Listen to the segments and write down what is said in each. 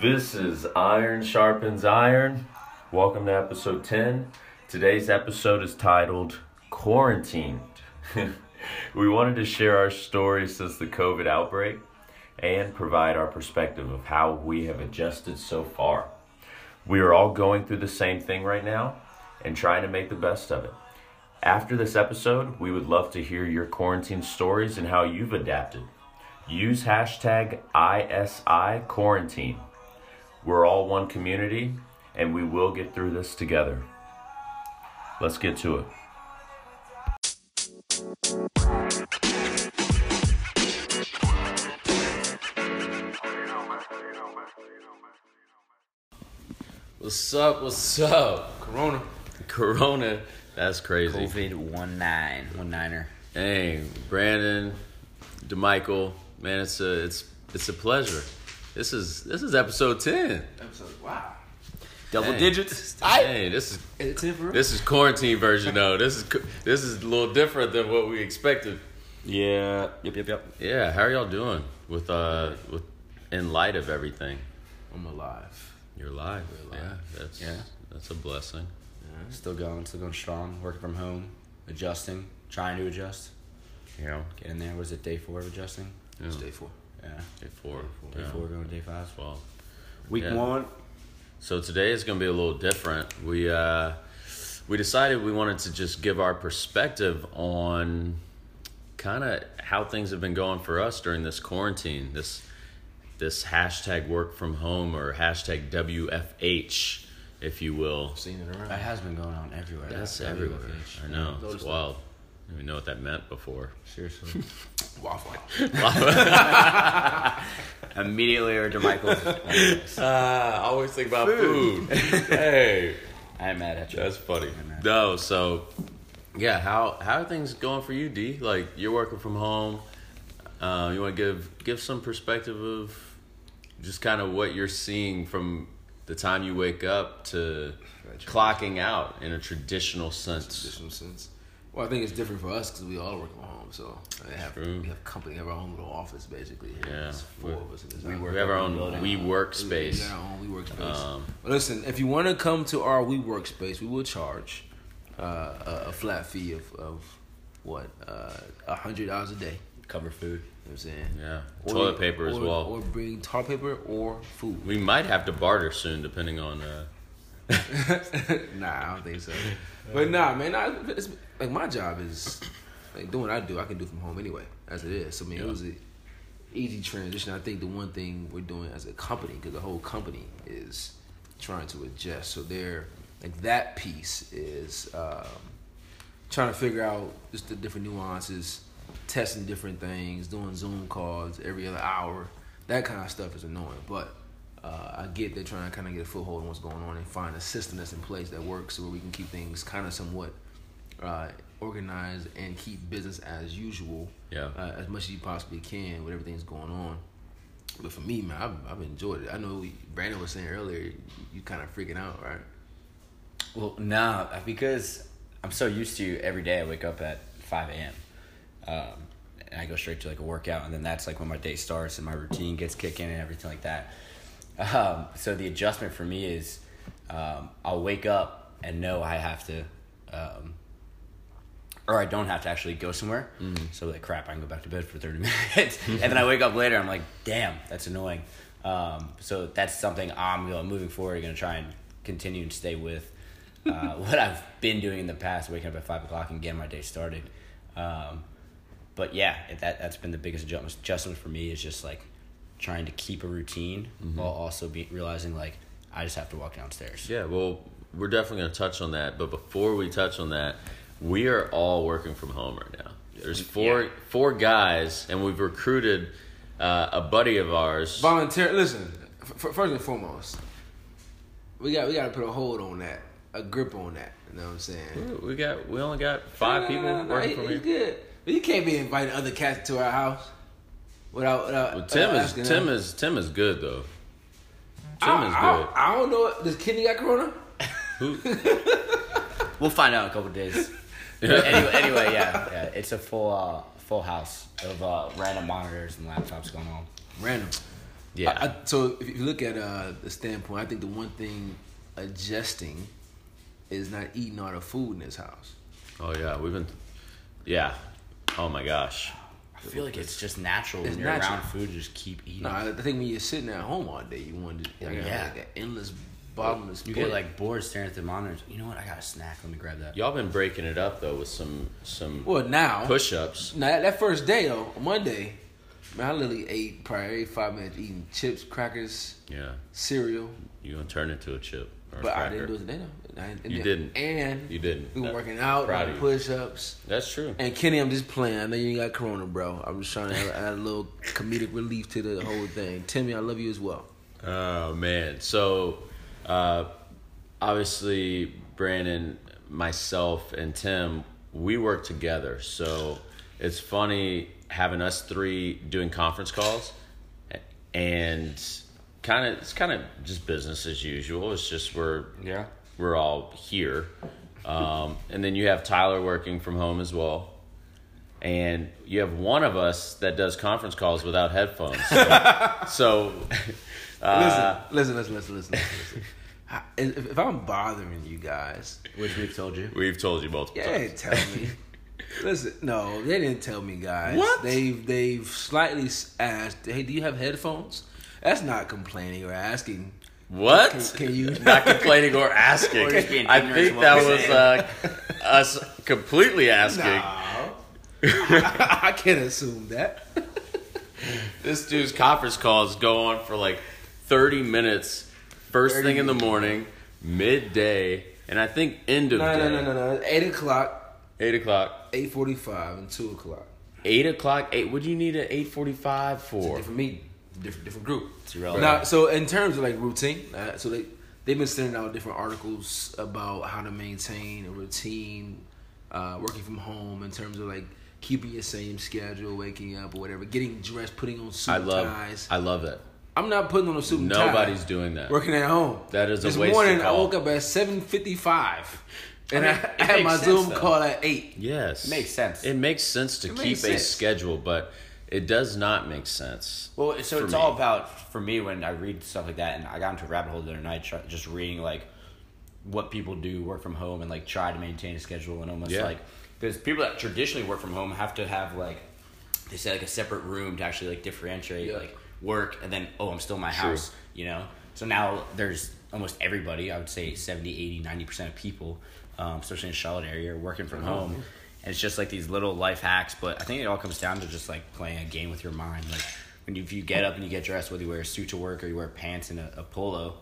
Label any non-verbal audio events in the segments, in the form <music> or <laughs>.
This is Iron Sharpens Iron. Welcome to episode 10. Today's episode is titled Quarantined. <laughs> we wanted to share our story since the COVID outbreak and provide our perspective of how we have adjusted so far. We are all going through the same thing right now and trying to make the best of it. After this episode, we would love to hear your quarantine stories and how you've adapted. Use hashtag ISI quarantine. We're all one community and we will get through this together. Let's get to it. What's up? What's up? Corona. Corona. That's crazy. COVID one nine one niner. Hey, Brandon, DeMichael, man, it's a it's it's a pleasure. This is this is episode ten. Episode. Wow. Double Hey. digits. Hey, this is It's in for this is quarantine version though. This is this is a little different than what we expected. Yeah. Yep. Yep. Yep. Yeah, how are y'all doing with uh with in light of everything? I'm alive. You're alive. We're alive. Yeah, that's Yeah. that's a blessing. Still going. Still going strong. Working from home. Adjusting. Trying to adjust. You know, Get in there. Was it day four of adjusting? yeah. was day four. Yeah. day four. Day yeah. four going to day five. Well, Week Yeah. one. So today is going to be a little different. We uh, we decided we wanted to just give our perspective on kind of how things have been going for us during this quarantine. This this hashtag work from home or hashtag WFH, if you will. Seen it around. That has been going on everywhere. That's WFH. everywhere. I know it's wild. that. I didn't even know what that meant before. Seriously. <laughs> Waffle. <laughs> Immediately over to Michael's. <laughs> Ah, I always think about food. hey. I'm mad at you. That's funny. No, so yeah, how how are things going for you, D? Like you're working from home. Uh, you want to give give some perspective of just kind of what you're seeing from the time you wake up to clocking out in a traditional sense. Traditional sense. Well, I think it's different for us because we all work from home. So I have True. we have company, have our own little office basically. Here. Yeah. There's four of us in this We work We have our own building. we We workspace. got our own we workspace. Um, But listen, if you want to come to our we workspace, we will charge uh, a, a flat fee of, of what uh, a hundred dollars a day. Cover food. You know what I'm saying? Yeah, Or- toilet paper as well. Or bring toilet paper or food. we might have to barter soon, depending on. Uh, <laughs> nah, I don't think so. But nah, man, nah, it's, like my job is like doing what I do. I can do from home anyway, as it is. So I mean, Yeah. it was an easy transition. I think the one thing we're doing as a company, because the whole company is trying to adjust. So they're like that piece is um, trying to figure out just the different nuances, testing different things, doing Zoom calls every other hour. That kind of stuff is annoying, but uh, I get they're trying to kind of get a foothold on what's going on and find a system that's in place that works so where we can keep things kind of somewhat uh, organized and keep business as usual Yeah. uh, as much as you possibly can with everything that's going on. But for me, man, I've, I've enjoyed it. I know we, Brandon was saying earlier, you, you kind of freaking out, right? Well, nah, because I'm so used to every day I wake up at 5 a.m. Um, and I go straight to like a workout, and then that's like when my day starts and my routine gets kicking and everything like that. Um, so the adjustment for me is um, I'll wake up and know I have to, um, or I don't have to actually go somewhere. So like crap, I can go back to bed for 30 <laughs> minutes, and then I wake up later. I'm like, damn, that's annoying. Um, so that's something I'm know, moving forward. Going to try and continue and stay with uh, <laughs> what I've been doing in the past, waking up at five o'clock and getting my day started. Um, but yeah, that that's been the biggest adjustment. Adjustment for me is just like trying to keep a routine while also be realizing like I just have to walk downstairs. Yeah, well, we're definitely going to touch on that. But before we touch on that, we are all working from home right now. There's four Yeah. four guys, and we've recruited uh, a buddy of ours. Volunteer. Listen, f- f- first and foremost, we got we got to put a hold on that, a grip on that. You know what I'm saying? We got we only got five No, no, people no, no, no, working he- from he's here. good. But you can't be inviting other cats to our house without. without Well, Tim without is Tim them. is Tim is good though. Tim I, is I, good. I don't know. Does Kenny got corona? Who? <laughs> We'll find out in a couple days. <laughs> But anyway, anyway, yeah, yeah, it's a full uh, full house of uh, random monitors and laptops going on. Random. Yeah. I, I, so if you look at uh, the standpoint, I think the one thing adjusting is not eating all the food in this house. oh yeah, we've been. Yeah. Oh my gosh. I feel like it's just natural It's when you're natural. around food, just keep eating. No, I think when you're sitting at home all day, you want to like, Yeah. like endless bottomless you get like bored staring at the monitors. You know what? I got a snack. Let me grab that. Y'all been breaking it up though with some some well now push-ups. Now that, that first day though, Monday, man, I literally ate probably five minutes eating chips, crackers, Yeah. cereal. You gonna turn into a chip a But I didn't do it today though. I You didn't. And You didn't. we were working out, doing of push-ups. That's true. And Kenny, I'm just playing. I know you ain't got corona, bro. I'm just trying to add, add a little comedic relief to the whole thing. Timmy, I love you as well. Oh man. So uh obviously Brandon, myself and Tim, we work together. So it's funny having us three doing conference calls and kind of it's kind of just business as usual. It's just we're Yeah. we're all here. Um, and then you have Tyler working from home as well. And you have one of us that does conference calls without headphones. So, <laughs> so uh, listen, listen, listen, listen, listen. listen. If, if I'm bothering you guys, Which we've told you. we've told you multiple Yeah, times. didn't tell me. <laughs> Listen, no, they didn't tell me, guys. What? They've they've slightly asked, "Hey, do you have headphones?" That's not complaining or asking. What? Can, can you? <laughs> Not complaining or asking. <laughs> Or just being I think that was uh, <laughs> us completely asking. No. I can't assume that. This dude's conference calls go on for like 30 minutes, first 30 thing in the morning, midday, and I think end of No, day. no, no, no, no. Eight o'clock, 8 o'clock. eight forty-five, and two o'clock. 8 o'clock? 8, what do you need at 8.45 It's a for? different meeting, different different group. It's irrelevant. Now, so in terms of like routine, uh, so they they've been sending out different articles about how to maintain a routine, uh, working from home in terms of like keeping your same schedule, waking up or whatever, getting dressed, putting on suit I love ties. I love that. I'm not putting on a suit and tie. Nobody's doing that. working at home. That is a this wasted morning. I woke up at seven fifty five, and I I, mean, it I had my sense, Zoom though. call at eight. Yes. It makes sense. It makes sense to It keep makes a sense. schedule, but it does not make sense. Well, so it's me. all about for me when I read stuff like that, and I got into a rabbit hole the other night, just reading like what people do, work from home, and like try to maintain a schedule, and almost Yeah. like because people that traditionally work from home have to have like they say like a separate room to actually like differentiate Yeah. like work and then oh I'm still in my True. house, you know. So now there's almost everybody, I would say 70, 80, 90 percent of people, um, especially in Charlotte area, are working from home. And it's just like these little life hacks, but I think it all comes down to just like playing a game with your mind. Like when you, if you get up and you get dressed, whether you wear a suit to work or you wear pants and a, a polo,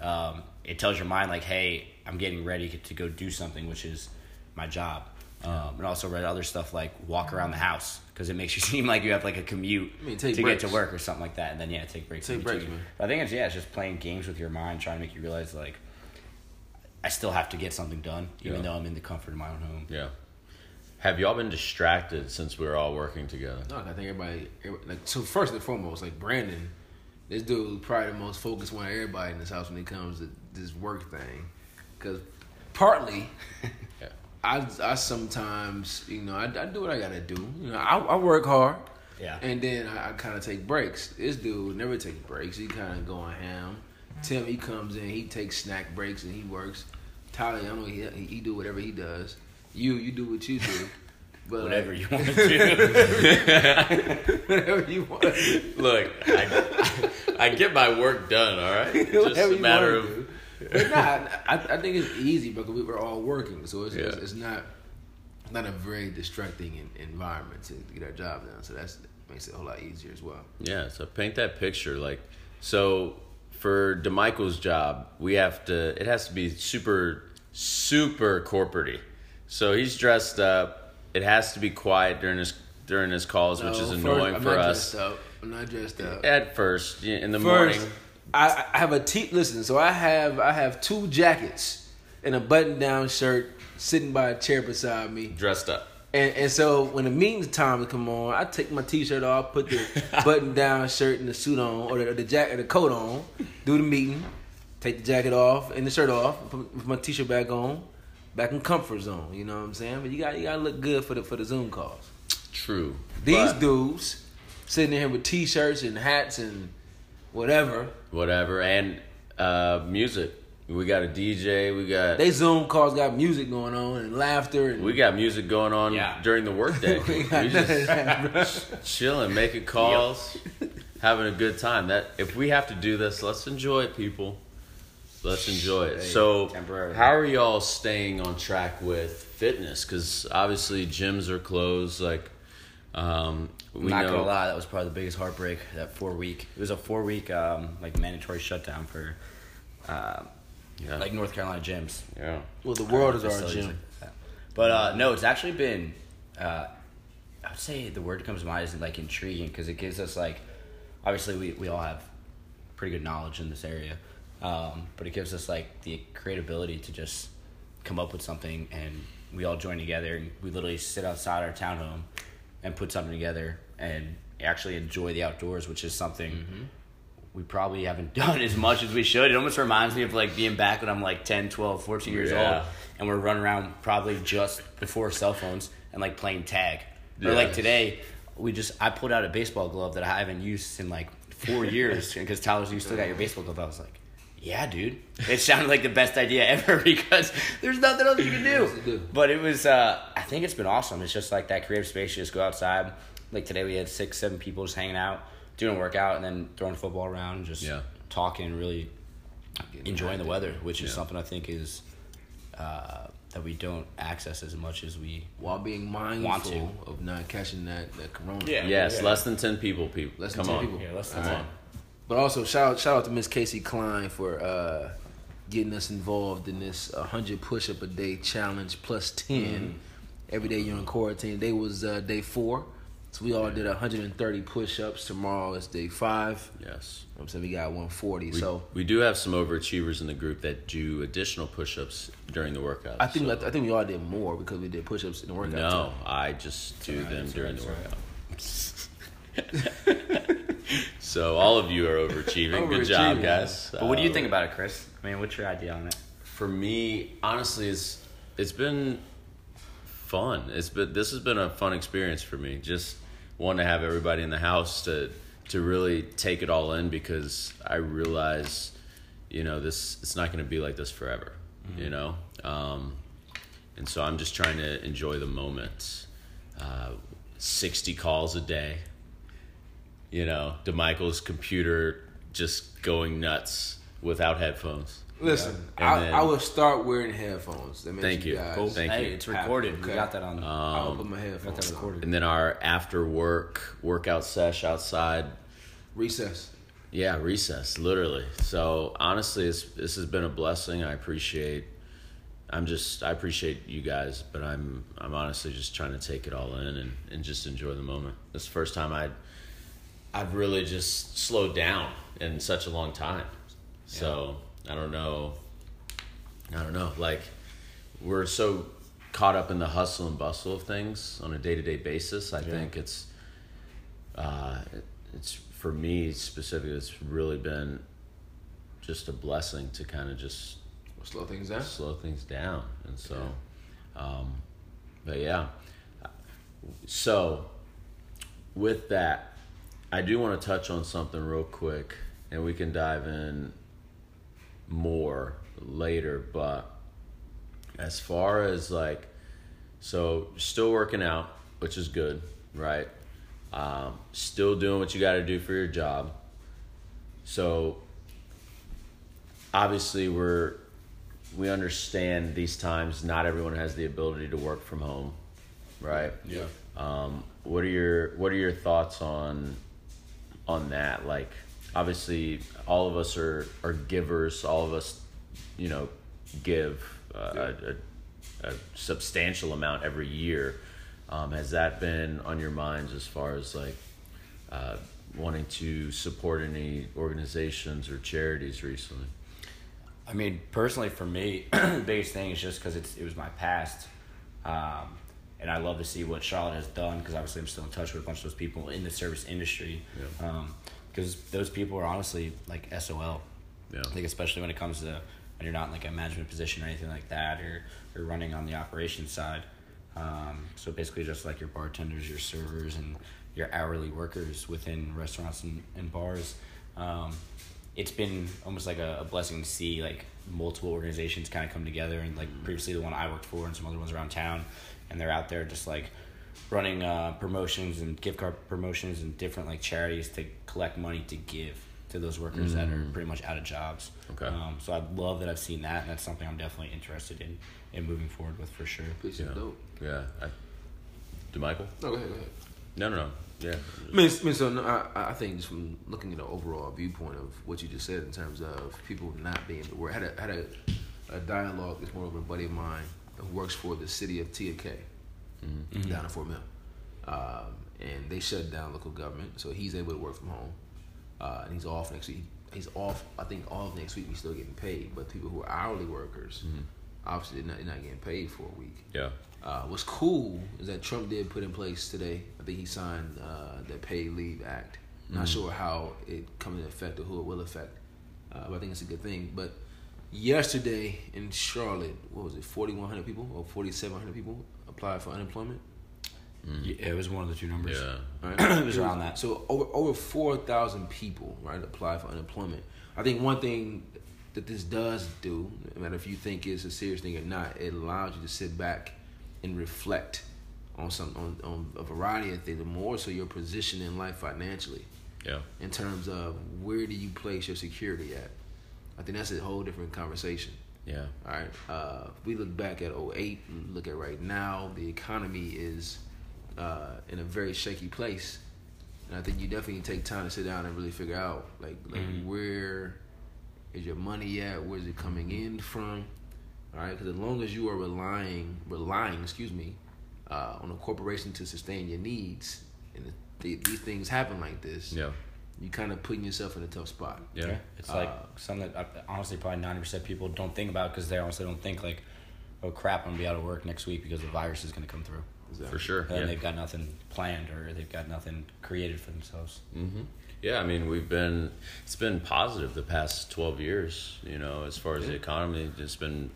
um, it tells your mind like, hey, I'm getting ready to go do something, which is my job. Um, and also read other stuff like walk around the house because it makes you <laughs> seem like you have like a commute I mean, to breaks. get to work or something like that. And then yeah, take breaks. Take breaks, I think it's yeah, it's just playing games with your mind, trying to make you realize like I still have to get something done, even Yeah. though I'm in the comfort of my own home. Yeah. Have y'all been distracted since we were all working together? No, I think everybody, everybody like so. First and foremost, like Brandon, this dude probably the most focused one of everybody in this house when it comes to this work thing, because partly. <laughs> Yeah. I, I sometimes you know I, I do what I gotta do you know I, I work hard Yeah. and then I, I kind of take breaks this dude never takes breaks he kind of going ham Tim he comes in he takes snack breaks and he works Tyler I don't know he, he do whatever he does you you do what you do <laughs> but Whatever like, you want to <laughs> do. whatever you want to do Look, I, I get my work done, all right? It's just Whatever a matter of. do. But nah, I, I think it's easy because we were all working, so it's, it's, Yeah. it's not not a very distracting environment to get our job done. So that's makes it a whole lot easier as well. Yeah, so paint that picture. Like, so for DeMichael's job, we have to, it has to be super, super corporate So he's dressed up. It has to be quiet during his during his calls, which is No, first, annoying I'm for not us. Dressed up. I'm not dressed up. At first, in the First, morning. I, I have a t. Listen, so I have I have two jackets and a button down shirt sitting by a chair beside me. Dressed up. And, and so when the meeting time would come on, I take my t-shirt off, put the <laughs> button down shirt and the suit on, or the, or the jacket, the coat on, do the meeting, take the jacket off and the shirt off, put my t-shirt back on, back in comfort zone. You know what I'm saying? But you got you got to look good for the for the Zoom calls. True. These But- dudes sitting in here with t-shirts and hats and whatever. whatever, and uh, music. We got a DJ. We got They Zoom calls got music going on and laughter and we got music going on Yeah. during the workday. We <laughs> we got none of just <laughs> chilling, making calls, having a good time. That if we have to do this, let's enjoy it, people. Let's enjoy it. So, how are y'all staying on track with fitness? Because obviously gyms are closed. Like, um, we not know. gonna lie, that was probably the biggest heartbreak. That four week. It was a four week um, like mandatory shutdown for uh, Yeah. like North Carolina gyms. yeah. Well, the world is our Facilities gym. like. But uh, no, it's actually been. Uh, I would say the word that comes to mind is like intriguing because it gives us like, obviously we, we all have pretty good knowledge in this area, um, but it gives us like the creativity to just come up with something and we all join together and we literally sit outside our townhome and put something together and actually enjoy the outdoors, which is something we probably haven't <laughs> done as much as we should. It almost reminds me of like being back when I'm like 10, 12, 14 years Yeah. old and we're running around probably just before cell phones and like playing tag. Or like today, we just I pulled out a baseball glove that I haven't used in like four <laughs> years because Tyler's you still got your baseball glove. I was like, yeah, dude. It sounded like the best idea <laughs> ever because there's nothing else you can do. Do. But it was, uh, I think it's been awesome. It's just like that creative space. You just go outside. Like today, we had six, seven people just hanging out, doing a workout, and then throwing football around, and just Yeah. talking and really enjoying the weather, which is Yeah. something I think is uh, that we don't access as much as we. While being Want mindful of not catching that, that corona. Yeah. Yes, less than ten people. People, Less than come 10 on. people. Yeah, less than Come 10. on. But also shout out, shout out to Miss Casey Klein for uh, getting us involved in this 100 push up a day challenge plus 10 Mm-hmm. every day you're in quarantine. Day was uh, day four, so we all did 130 push ups. Tomorrow is day five. Yes. I'm saying we got 140. We, so we do have some overachievers in the group that do additional push-ups during the workout. I think so- I think we all did more because we did push ups in the workout. no, I just do alright, them during alright, the it's workout. <laughs> so all of you are overachieving. Good job, guys. But what do you Uh, think about it, Chris? I mean, what's your idea on it? For me, honestly, it's it's been fun. It's been this has been a fun experience for me. Just one to have everybody in the house to to really take it all in because I realize, you know, this it's not going to be like this forever. You know, um, and so I'm just trying to enjoy the moment. Uh, Sixty calls a day. You know, DeMichael's computer just going nuts without headphones. Listen, And I, then- I will start wearing headphones. That makes Thank you. guys Cool. Thank hey, you. it's recorded. Okay. We got that on. I will Um, put my got headphones that on. recorded. And then our after work workout sesh outside. Recess. Yeah, recess, literally. So honestly, it's, this has been a blessing. I appreciate. I'm just I appreciate you guys, but I'm I'm honestly just trying to take it all in and, and just enjoy the moment. This is the first time I I've really just slowed down in such a long time. So I don't know. I don't know. Like we're so caught up in the hustle and bustle of things on a day to day basis. I think it's uh, it, it's for me specifically. It's really been just a blessing to kind of just Slow things down. slow things down, and so, um, but yeah. So, with that, I do want to touch on something real quick, and we can dive in more later. But as far as like, so still working out, which is good, right? Um, still doing what you got to do for your job. So obviously we're we understand these times not everyone has the ability to work from home right Yeah. um, what are your what are your thoughts on on that like obviously all of us are are givers. All of us you know give uh, a, a, a substantial amount every year. Um, has that been on your minds as far as like uh, wanting to support any organizations or charities recently? I mean, personally, for me, <clears throat> the biggest thing is just because it was my past, um, and I love to see what Charlotte has done because obviously I'm still in touch with a bunch of those people in the service industry, because those people are honestly like SOL, Yeah. like especially when it comes to when you're not in like a management position or anything like that, or or running on the operations side. Um, so basically, just like your bartenders, your servers, and your hourly workers within restaurants and, and bars. Um, it's been almost like a, a blessing to see like multiple organizations kind of come together and like previously the one I worked for and some other ones around town, and they're out there just like running uh, promotions and gift card promotions and different like charities to collect money to give to those workers that are pretty much out of jobs. Okay. Um, so I love that I've seen that, and that's something I'm definitely interested in in moving forward with for sure. Piece Yeah. of dope. Yeah. I, do Michael? No, go ahead, go ahead. No, no, no. Yeah. I mean, I mean, so no, I, I think just from looking at the overall viewpoint of what you just said in terms of people not being able to work, I had a, had a, a dialogue this morning with a buddy of mine who works for the city of Tega Cay down in Fort Mill. Um, and they shut down local government, so he's able to work from home. Uh, and he's off next week. He's off, I think, all of next week. He's still getting paid, but people who are hourly workers, obviously, they're not, they're not getting paid for a week. Yeah. Uh, what's cool is that Trump did put in place today. I think he signed uh, the Pay Leave Act. Not sure how it comes into effect or who it will affect, uh, but I think it's a good thing. But yesterday in Charlotte, what was it, forty one hundred people or forty seven hundred people applied for unemployment? Mm. Yeah, it was one of the two numbers. Yeah. Right? <clears throat> It was around that. So over over four thousand people, right, apply for unemployment. I think one thing that this does do, no matter if you think it's a serious thing or not, it allows you to sit back and reflect on some on, on a variety of things, The more so your position in life financially, Yeah. in terms of where do you place your security at. I think that's a whole different conversation. Yeah. All right. Uh, we look back at 08 and look at right now, the economy is uh, in a very shaky place. And I think you definitely take time to sit down and really figure out like like where is your money at? Where's it coming in from? All right, because as long as you are relying relying, excuse me, uh, on a corporation to sustain your needs, and the, these things happen like this, Yeah. You kind of putting yourself in a tough spot. Yeah. It's like Uh, something that honestly probably ninety percent of people don't think about because they honestly don't think like, oh crap, I'm gonna be out of work next week because the virus is gonna come through, For sure. and Yeah. they've got nothing planned or they've got nothing created for themselves. hmm Yeah, I mean, we've been it's been positive the past twelve years. You know, as far as the economy, it's been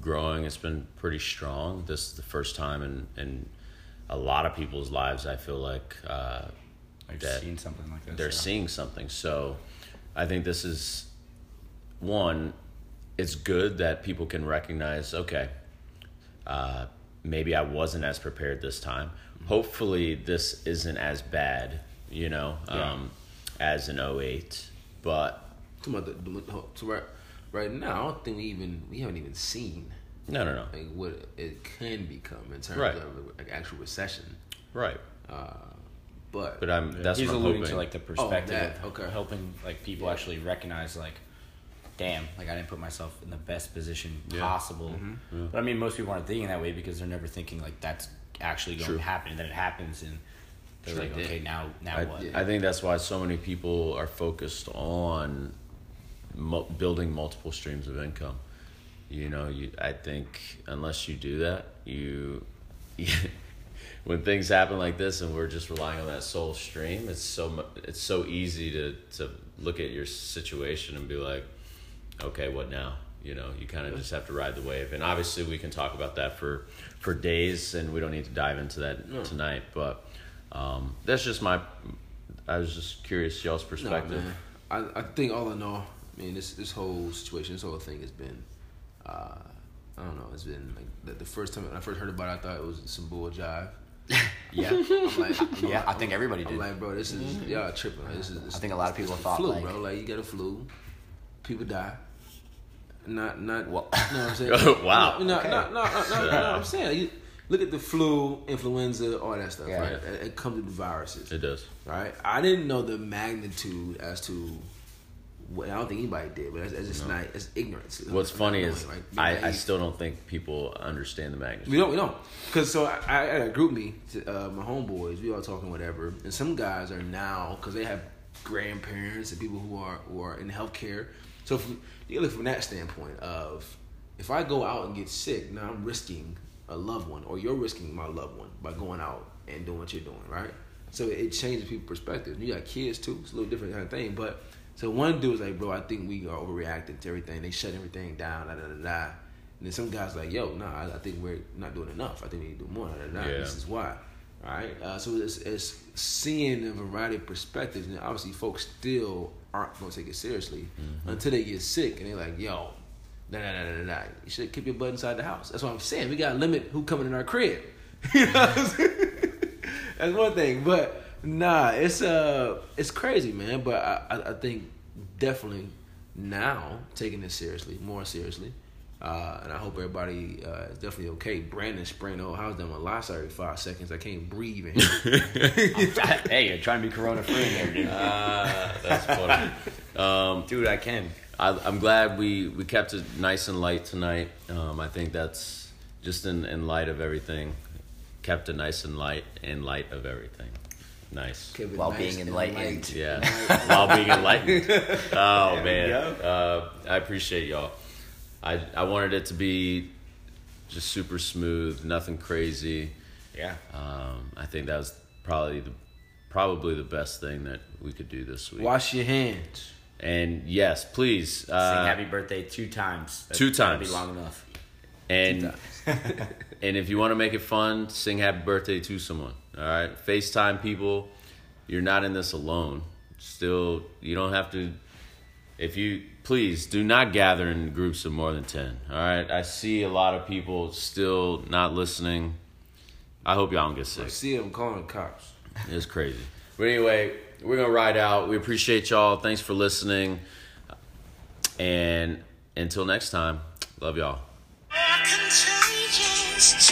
growing. It's been pretty strong. This is the first time in in a lot of people's lives. I feel like uh, I've that seen something like this. they're yeah. seeing something. So, I think this is one. It's good that people can recognize. Okay, uh, maybe I wasn't as prepared this time. Hopefully, this isn't as bad. You know, Yeah. um, as an 08. But Talking about the, the so right right now, I don't think we even we haven't even seen no, no, no. like what it can become in terms Right. of like actual recession. Right. Uh, but, But I'm. That's He's what I'm alluding hoping. to like the perspective that, of okay. helping like people Yeah. actually recognize like, damn, like I didn't put myself in the best position Yeah. possible. Mm-hmm. But I mean, most people aren't thinking that way because they're never thinking like that's actually going True. to happen. Then it happens, and they're Sure like, did. okay, now now I, what? I think that's why so many people are focused on mu- building multiple streams of income. You know, you, I think unless you do that, you, <laughs> when things happen like this and we're just relying on that sole stream, it's so it's so easy to to look at your situation and be like, okay, what now? You know, you kind of just have to ride the wave. And obviously, we can talk about that for for days, and we don't need to dive into that No. tonight. But um, that's just my. I was just curious y'all's perspective. man, I, I think all in all, I mean this this whole situation, this whole thing has been, uh, I don't know, it's been like the, the first time when I first heard about it, I thought it was some bull jive. Yeah, <laughs> like, yeah. I think everybody did. I'm like, bro, this is mm-hmm. y'all tripping. This is. This, I think a lot of people thought, flu, like- bro. Like you get a flu, people die. Not, not. Well- you know what I'm saying? <laughs> Wow. No, no, Okay. no, no, no, no, no, I'm saying, you look at the flu, influenza, all that stuff. Yeah. Right? It, it comes with viruses. It does. Right? I didn't know the magnitude as to. I don't think anybody did, but it's, it's just not. It's ignorance. What's funny is like, I, I still don't think people understand the magnitude. We don't, we don't. Cause so I, I had a GroupMe, to, uh, my homeboys. We all talking whatever, and some guys are now because they have grandparents and people who are who are in healthcare. So from, you look from that standpoint of if I go out and get sick, now I'm risking a loved one, or you're risking my loved one by going out and doing what you're doing, right? So it changes people's perspective. You got kids too; it's a little different kind of thing. But so one dude was like, "Bro, I think we are overreacting to everything. They shut everything down." Da da da da. And then some guys like, "Yo, nah, I, I think we're not doing enough. I think we need to do more." Da, da, da. Yeah. This is why. All right. Uh, so it's, it's seeing a variety of perspectives, and obviously, folks still aren't gonna take it seriously until they get sick and they're like, yo, nah, nah, nah, nah, nah. You should keep your butt inside the house. That's what I'm saying. We gotta limit who coming in our crib. <laughs> you know what I'm saying? <laughs> That's one thing. But nah, it's uh it's crazy, man. But I, I, I think definitely now taking it seriously, more seriously. Uh, and I hope everybody uh, is definitely okay. Brandon spraying the whole house down my lights every five seconds. I can't breathe in here. <laughs> hey, you're trying to be corona free here, dude. Ah, that's funny. <laughs> Um, dude, I can. I, I'm glad we, we kept it nice and light tonight. Um, I think that's just in, in light of everything. Kept it nice and light in light of everything. Nice. Kept While nice being and enlightened. light. Yeah. While being enlightened. <laughs> Oh, There man. Uh, I appreciate y'all. I, I wanted it to be just super smooth, nothing crazy. Yeah. Um, I think that was probably the probably the best thing that we could do this week. Wash your hands. And yes, please. Sing Uh, happy birthday two times. That- two that'll times. be long enough. and <laughs> and if you want to make it fun, sing happy birthday to someone. All right, FaceTime people. You're not in this alone. Still, you don't have to. If you please do not gather in groups of more than ten. All right, I see a lot of people still not listening. I hope y'all don't get sick. I see them calling the cops. <laughs> It's crazy. But anyway, we're gonna ride out. We appreciate y'all. Thanks for listening. And until next time, love y'all. contagious.